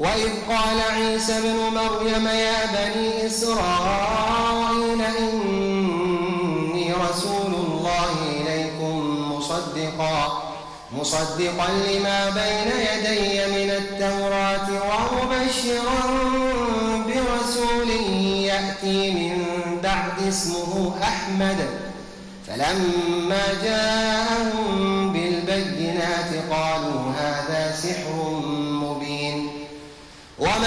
وإذ قال عيسى ابن مريم يا بني إسرائيل إني رسول الله إليكم مصدقا مصدقا لما بين يدي من التوراة ومبشرا برسول يأتي من بعد اسمه أحمد فلما جاءهم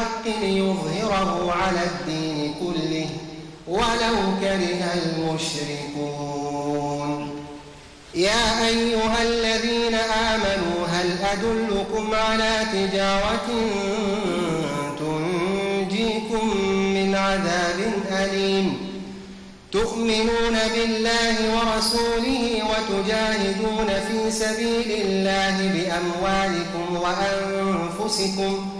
الحق ليظهره على الدين كله ولو كره المشركون. يا أيها الذين آمنوا هل أدلكم على تجارة تنجيكم من عذاب أليم؟ تؤمنون بالله ورسوله وتجاهدون في سبيل الله بأموالكم وأنفسكم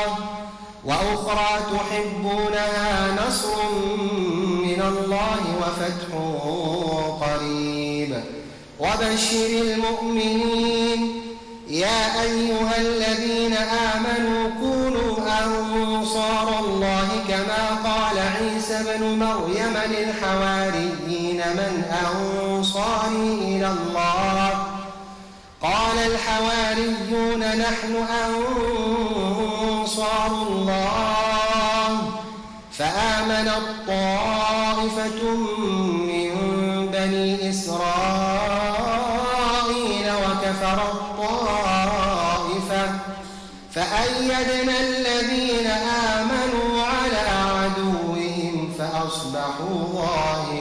تحبونها نصر من الله وفتح قريب. وبشر المؤمنين. يا أيها الذين آمنوا كونوا أنصار الله كما قال عيسى بن مريم للحواريين من أنصاري إلى الله. قال الحواريون نحن أنصار الله. فآمن الطائفة من بني إسرائيل وكفر الطائفة فأيدنا الذين آمنوا على عدوهم فأصبحوا ظاهرين.